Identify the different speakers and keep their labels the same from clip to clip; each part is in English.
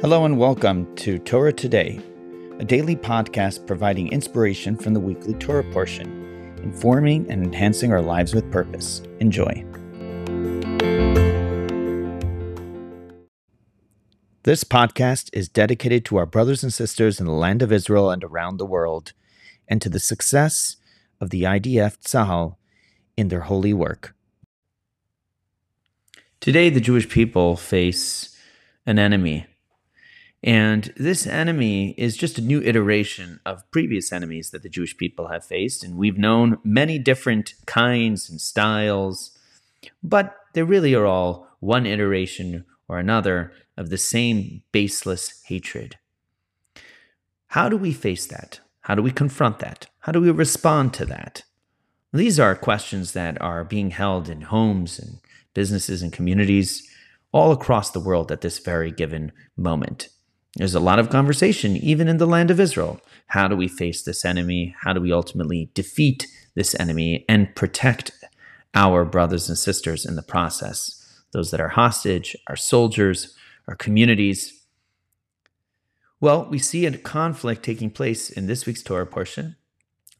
Speaker 1: Hello and welcome to Torah Today, a daily podcast providing inspiration from the weekly Torah portion, informing and enhancing our lives with purpose. Enjoy. This podcast is dedicated to our brothers and sisters in the land of Israel and around the world, and to the success of the IDF Tzahal in their holy work. Today, the Jewish people face an enemy and this enemy is just a new iteration of previous enemies that the Jewish people have faced. And we've known many different kinds and styles, but they really are all one iteration or another of the same baseless hatred. How do we face that? How do we confront that? How do we respond to that? These are questions that are being held in homes and businesses and communities all across the world at this very given moment. There's a lot of conversation, even in the land of Israel. How do we face this enemy? How do we ultimately defeat this enemy and protect our brothers and sisters in the process? Those that are hostage, our soldiers, our communities. Well, we see a conflict taking place in this week's Torah portion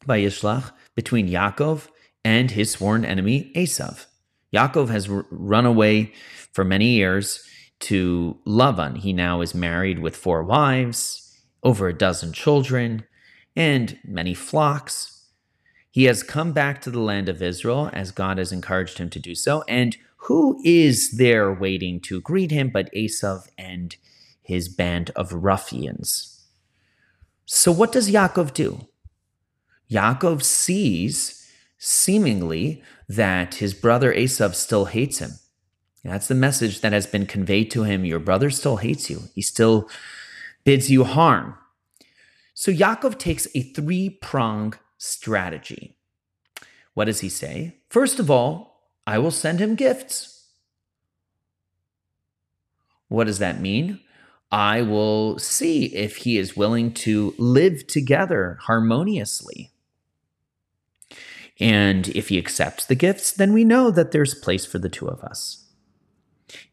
Speaker 1: Vayishlach between Yaakov and his sworn enemy Esav. Yaakov has run away for many years to Lavan. He now is married with four wives, over a dozen children, and many flocks. He has come back to the land of Israel as God has encouraged him to do so. And who is there waiting to greet him but Esav and his band of ruffians? So, what does Yaakov do? Yaakov sees, seemingly, that his brother Esav still hates him. That's the message that has been conveyed to him. Your brother still hates you, he still bids you harm. So Yaakov takes a three prong strategy. What does he say? First of all, I will send him gifts. What does that mean? I will see if he is willing to live together harmoniously. And if he accepts the gifts, then we know that there's place for the two of us.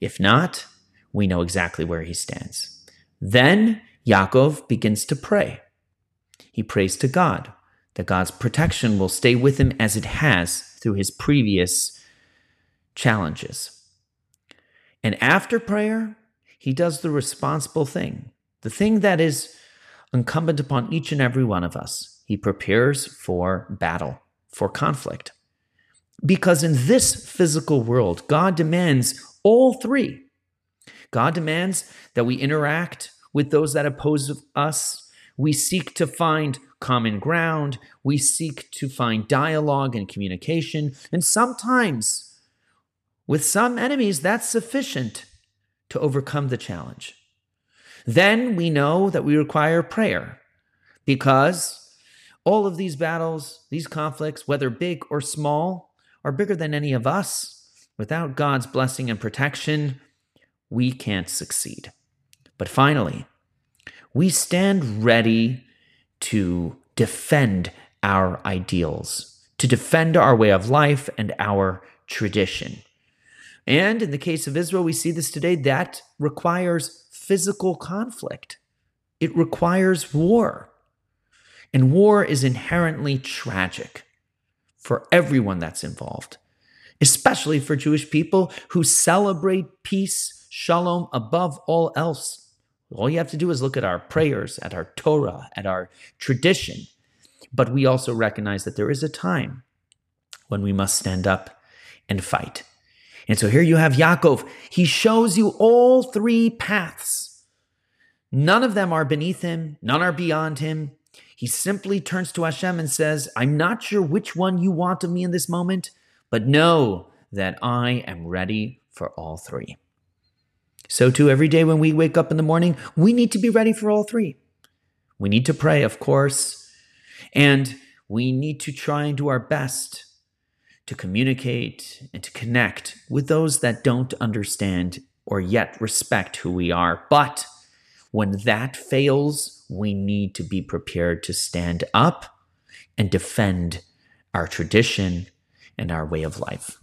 Speaker 1: If not, we know exactly where he stands. Then Yaakov begins to pray. He prays to God that God's protection will stay with him as it has through his previous challenges. And after prayer, he does the responsible thing, the thing that is incumbent upon each and every one of us. He prepares for battle, for conflict. Because in this physical world, God demands all three. God demands that we interact with those that oppose us. We seek to find common ground. We seek to find dialogue and communication. And sometimes, with some enemies, that's sufficient to overcome the challenge. Then we know that we require prayer because all of these battles, these conflicts, whether big or small, are bigger than any of us. Without God's blessing and protection, we can't succeed. But finally, we stand ready to defend our ideals, to defend our way of life and our tradition. And in the case of Israel, we see this today, that requires physical conflict. It requires war. And war is inherently tragic for everyone that's involved especially for Jewish people who celebrate peace, shalom, above all else. All you have to do is look at our prayers, at our Torah, at our tradition. But we also recognize that there is a time when we must stand up and fight. And so here you have Yaakov. He shows you all three paths. None of them are beneath him, none are beyond him. He simply turns to Hashem and says, I'm not sure which one you want of me in this moment, but know that I am ready for all three. So, too, every day when we wake up in the morning, we need to be ready for all three. We need to pray, of course, and we need to try and do our best to communicate and to connect with those that don't understand or yet respect who we are. But when that fails, we need to be prepared to stand up and defend our tradition and our way of life.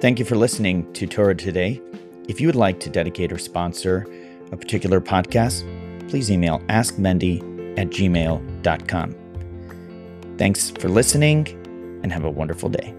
Speaker 1: Thank you for listening to Torah today. If you would like to dedicate or sponsor a particular podcast, please email askmendy at gmail.com. Thanks for listening and have a wonderful day.